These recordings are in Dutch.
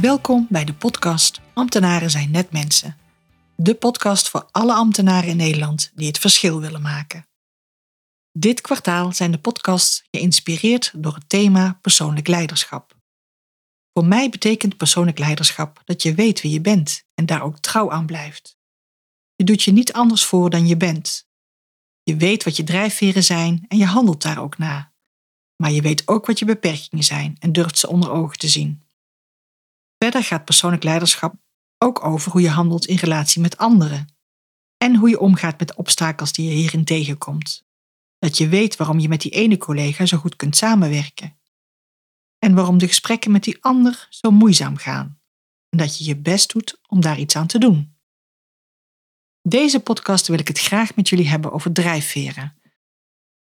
Welkom bij de podcast Ambtenaren zijn net mensen. De podcast voor alle ambtenaren in Nederland die het verschil willen maken. Dit kwartaal zijn de podcasts geïnspireerd door het thema persoonlijk leiderschap. Voor mij betekent persoonlijk leiderschap dat je weet wie je bent en daar ook trouw aan blijft. Je doet je niet anders voor dan je bent. Je weet wat je drijfveren zijn en je handelt daar ook na. Maar je weet ook wat je beperkingen zijn en durft ze onder ogen te zien. Verder gaat persoonlijk leiderschap ook over hoe je handelt in relatie met anderen en hoe je omgaat met de obstakels die je hierin tegenkomt. Dat je weet waarom je met die ene collega zo goed kunt samenwerken en waarom de gesprekken met die ander zo moeizaam gaan en dat je je best doet om daar iets aan te doen. Deze podcast wil ik het graag met jullie hebben over drijfveren.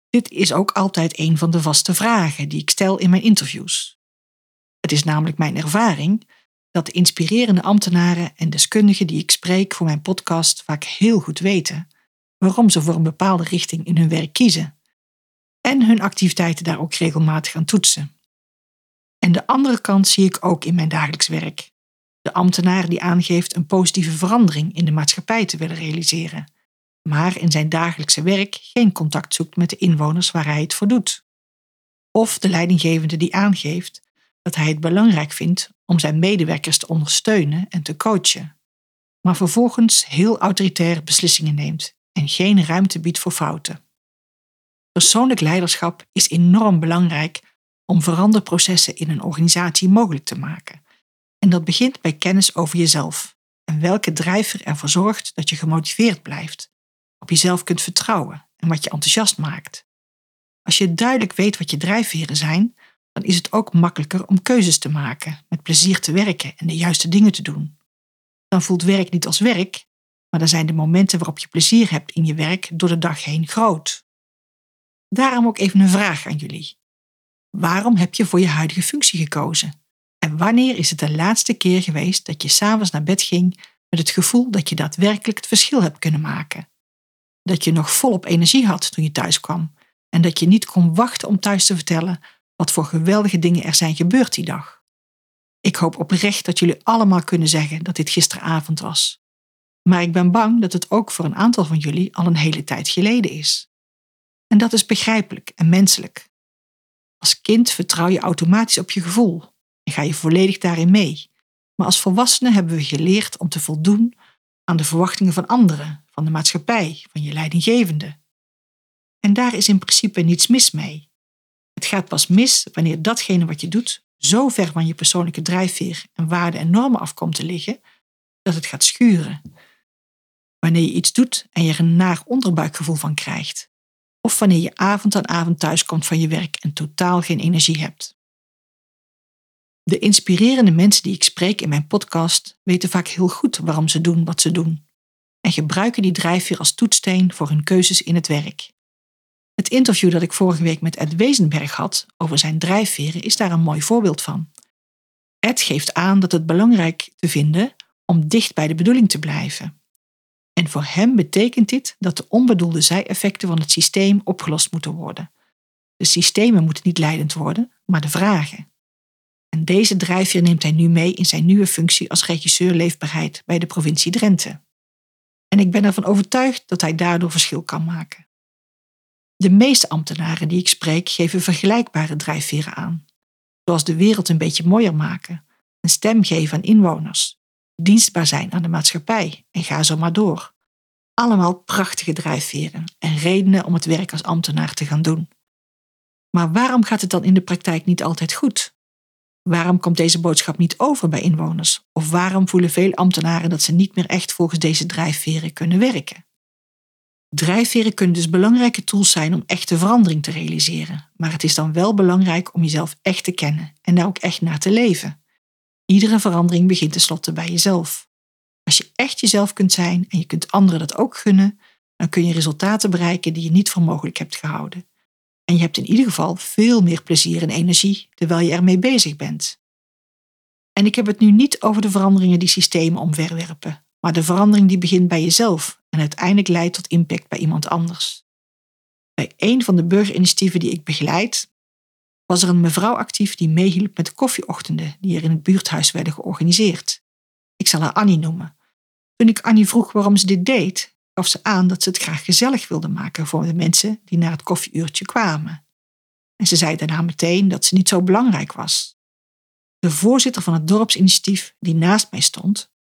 Dit is ook altijd een van de vaste vragen die ik stel in mijn interviews. Het is namelijk mijn ervaring dat de inspirerende ambtenaren en deskundigen die ik spreek voor mijn podcast vaak heel goed weten waarom ze voor een bepaalde richting in hun werk kiezen en hun activiteiten daar ook regelmatig aan toetsen. En de andere kant zie ik ook in mijn dagelijks werk. De ambtenaar die aangeeft een positieve verandering in de maatschappij te willen realiseren, maar in zijn dagelijkse werk geen contact zoekt met de inwoners waar hij het voor doet. Of de leidinggevende die aangeeft dat hij het belangrijk vindt om zijn medewerkers te ondersteunen en te coachen, maar vervolgens heel autoritair beslissingen neemt en geen ruimte biedt voor fouten. Persoonlijk leiderschap is enorm belangrijk om veranderprocessen in een organisatie mogelijk te maken. En dat begint bij kennis over jezelf en welke drijver ervoor zorgt dat je gemotiveerd blijft, op jezelf kunt vertrouwen en wat je enthousiast maakt. Als je duidelijk weet wat je drijfveren zijn, dan is het ook makkelijker om keuzes te maken, met plezier te werken en de juiste dingen te doen. Dan voelt werk niet als werk, maar dan zijn de momenten waarop je plezier hebt in je werk door de dag heen groot. Daarom ook even een vraag aan jullie. Waarom heb je voor je huidige functie gekozen? En wanneer is het de laatste keer geweest dat je s'avonds naar bed ging met het gevoel dat je daadwerkelijk het verschil hebt kunnen maken? Dat je nog volop energie had toen je thuis kwam en dat je niet kon wachten om thuis te vertellen wat voor geweldige dingen er zijn gebeurd die dag. Ik hoop oprecht dat jullie allemaal kunnen zeggen dat dit gisteravond was. Maar ik ben bang dat het ook voor een aantal van jullie al een hele tijd geleden is. En dat is begrijpelijk en menselijk. Als kind vertrouw je automatisch op je gevoel en ga je volledig daarin mee. Maar als volwassenen hebben we geleerd om te voldoen aan de verwachtingen van anderen, van de maatschappij, van je leidinggevende. En daar is in principe niets mis mee. Het gaat pas mis wanneer datgene wat je doet zo ver van je persoonlijke drijfveer en waarden en normen afkomt te liggen, dat het gaat schuren. Wanneer je iets doet en je er een naar onderbuikgevoel van krijgt. Of wanneer je avond aan avond thuiskomt van je werk en totaal geen energie hebt. De inspirerende mensen die ik spreek in mijn podcast weten vaak heel goed waarom ze doen wat ze doen en gebruiken die drijfveer als toetssteen voor hun keuzes in het werk. Het interview dat ik vorige week met Ed Wezenberg had over zijn drijfveren is daar een mooi voorbeeld van. Ed geeft aan dat het belangrijk te vinden om dicht bij de bedoeling te blijven. En voor hem betekent dit dat de onbedoelde zijeffecten van het systeem opgelost moeten worden. De systemen moeten niet leidend worden, maar de vragen. En deze drijfveer neemt hij nu mee in zijn nieuwe functie als regisseur leefbaarheid bij de provincie Drenthe. En ik ben ervan overtuigd dat hij daardoor verschil kan maken. De meeste ambtenaren die ik spreek geven vergelijkbare drijfveren aan, zoals de wereld een beetje mooier maken, een stem geven aan inwoners, dienstbaar zijn aan de maatschappij en ga zo maar door. Allemaal prachtige drijfveren en redenen om het werk als ambtenaar te gaan doen. Maar waarom gaat het dan in de praktijk niet altijd goed? Waarom komt deze boodschap niet over bij inwoners? Of waarom voelen veel ambtenaren dat ze niet meer echt volgens deze drijfveren kunnen werken? Drijfveren kunnen dus belangrijke tools zijn om echte verandering te realiseren, maar het is dan wel belangrijk om jezelf echt te kennen en daar ook echt naar te leven. Iedere verandering begint tenslotte bij jezelf. Als je echt jezelf kunt zijn en je kunt anderen dat ook gunnen, dan kun je resultaten bereiken die je niet voor mogelijk hebt gehouden. En je hebt in ieder geval veel meer plezier en energie terwijl je ermee bezig bent. En ik heb het nu niet over de veranderingen die systemen omverwerpen, maar de verandering die begint bij jezelf en uiteindelijk leidt tot impact bij iemand anders. Bij een van de burgerinitiatieven die ik begeleid, was er een mevrouw actief die meehielp met de koffieochtenden die er in het buurthuis werden georganiseerd. Ik zal haar Annie noemen. Toen ik Annie vroeg waarom ze dit deed, gaf ze aan dat ze het graag gezellig wilde maken voor de mensen die naar het koffieuurtje kwamen. En ze zei daarna meteen dat ze niet zo belangrijk was. De voorzitter van het dorpsinitiatief, die naast mij stond,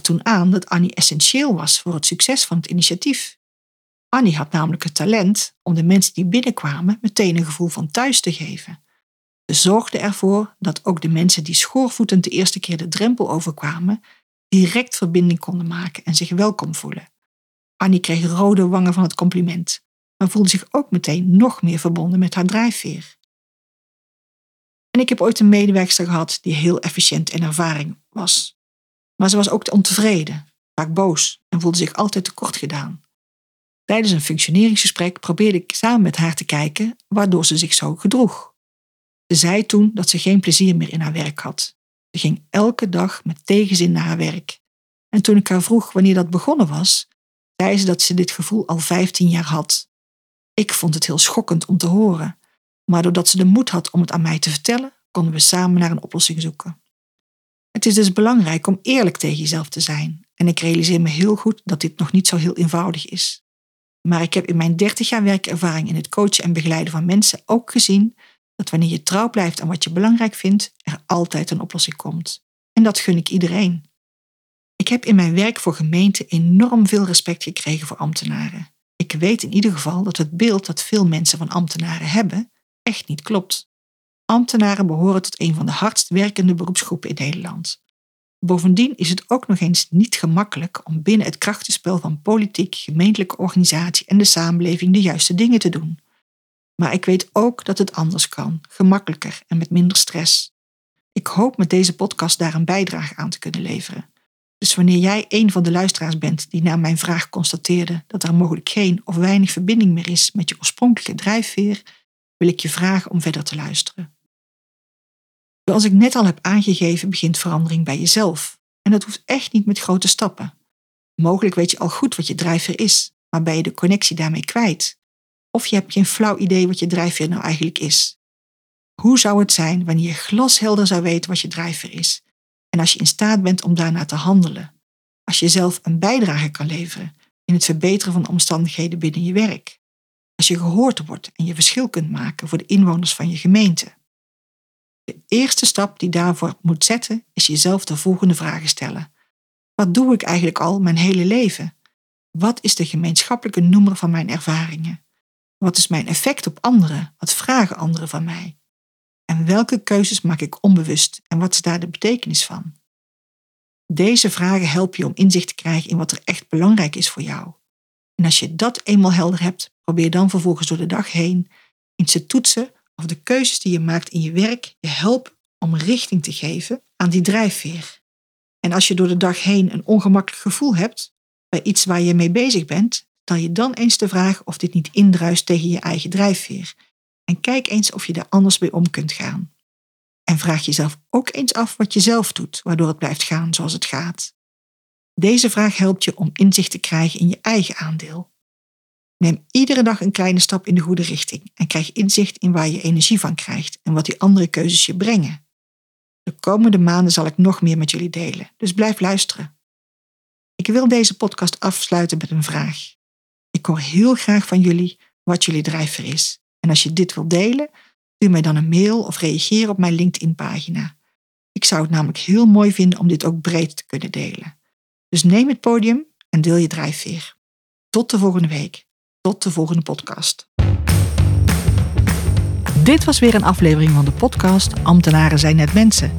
toen aan dat Annie essentieel was voor het succes van het initiatief. Annie had namelijk het talent om de mensen die binnenkwamen meteen een gevoel van thuis te geven. Ze zorgde ervoor dat ook de mensen die schoorvoetend de eerste keer de drempel overkwamen, direct verbinding konden maken en zich welkom voelen. Annie kreeg rode wangen van het compliment, maar voelde zich ook meteen nog meer verbonden met haar drijfveer. En ik heb ooit een medewerkster gehad die heel efficiënt en ervaring was. Maar ze was ook ontevreden, vaak boos en voelde zich altijd tekort gedaan. Tijdens een functioneringsgesprek probeerde ik samen met haar te kijken waardoor ze zich zo gedroeg. Ze zei toen dat ze geen plezier meer in haar werk had. Ze ging elke dag met tegenzin naar haar werk. En toen ik haar vroeg wanneer dat begonnen was, zei ze dat ze dit gevoel al 15 jaar had. Ik vond het heel schokkend om te horen, maar doordat ze de moed had om het aan mij te vertellen, konden we samen naar een oplossing zoeken. Het is dus belangrijk om eerlijk tegen jezelf te zijn en ik realiseer me heel goed dat dit nog niet zo heel eenvoudig is. Maar ik heb in mijn 30 jaar werkervaring in het coachen en begeleiden van mensen ook gezien dat wanneer je trouw blijft aan wat je belangrijk vindt, er altijd een oplossing komt. En dat gun ik iedereen. Ik heb in mijn werk voor gemeenten enorm veel respect gekregen voor ambtenaren. Ik weet in ieder geval dat het beeld dat veel mensen van ambtenaren hebben echt niet klopt. Ambtenaren behoren tot een van de hardst werkende beroepsgroepen in Nederland. Bovendien is het ook nog eens niet gemakkelijk om binnen het krachtenspel van politiek, gemeentelijke organisatie en de samenleving de juiste dingen te doen. Maar ik weet ook dat het anders kan, gemakkelijker en met minder stress. Ik hoop met deze podcast daar een bijdrage aan te kunnen leveren. Dus wanneer jij een van de luisteraars bent die na mijn vraag constateerde dat er mogelijk geen of weinig verbinding meer is met je oorspronkelijke drijfveer, wil ik je vragen om verder te luisteren. Zoals ik net al heb aangegeven, begint verandering bij jezelf. En dat hoeft echt niet met grote stappen. Mogelijk weet je al goed wat je drijfveer is, maar ben je de connectie daarmee kwijt? Of je hebt geen flauw idee wat je drijfveer nou eigenlijk is. Hoe zou het zijn wanneer je glashelder zou weten wat je drijfveer is? En als je in staat bent om daarna te handelen? Als je zelf een bijdrage kan leveren in het verbeteren van de omstandigheden binnen je werk? Als je gehoord wordt en je verschil kunt maken voor de inwoners van je gemeente? De eerste stap die daarvoor moet zetten is jezelf de volgende vragen stellen. Wat doe ik eigenlijk al mijn hele leven? Wat is de gemeenschappelijke noemer van mijn ervaringen? Wat is mijn effect op anderen? Wat vragen anderen van mij? En welke keuzes maak ik onbewust en wat is daar de betekenis van? Deze vragen helpen je om inzicht te krijgen in wat er echt belangrijk is voor jou. En als je dat eenmaal helder hebt, probeer dan vervolgens door de dag heen eens te toetsen of de keuzes die je maakt in je werk je helpen om richting te geven aan die drijfveer. En als je door de dag heen een ongemakkelijk gevoel hebt bij iets waar je mee bezig bent, stel je dan eens de vraag of dit niet indruist tegen je eigen drijfveer. En kijk eens of je daar anders mee om kunt gaan. En vraag jezelf ook eens af wat je zelf doet, waardoor het blijft gaan zoals het gaat. Deze vraag helpt je om inzicht te krijgen in je eigen aandeel. Neem iedere dag een kleine stap in de goede richting en krijg inzicht in waar je energie van krijgt en wat die andere keuzes je brengen. De komende maanden zal ik nog meer met jullie delen, dus blijf luisteren. Ik wil deze podcast afsluiten met een vraag. Ik hoor heel graag van jullie wat jullie drijfveer is. En als je dit wilt delen, stuur mij dan een mail of reageer op mijn LinkedIn-pagina. Ik zou het namelijk heel mooi vinden om dit ook breed te kunnen delen. Dus neem het podium en deel je drijfveer. Tot de volgende week. Tot de volgende podcast. Dit was weer een aflevering van de podcast Ambtenaren zijn net mensen.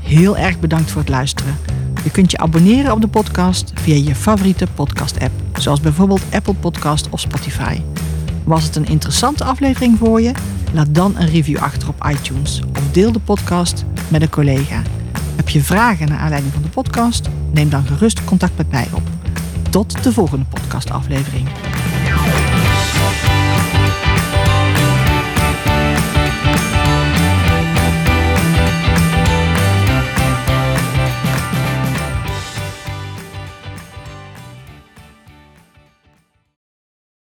Heel erg bedankt voor het luisteren. Je kunt je abonneren op de podcast via je favoriete podcast-app, zoals bijvoorbeeld Apple Podcast of Spotify. Was het een interessante aflevering voor je? Laat dan een review achter op iTunes of deel de podcast met een collega. Heb je vragen naar aanleiding van de podcast? Neem dan gerust contact met mij op. Tot de volgende podcastaflevering.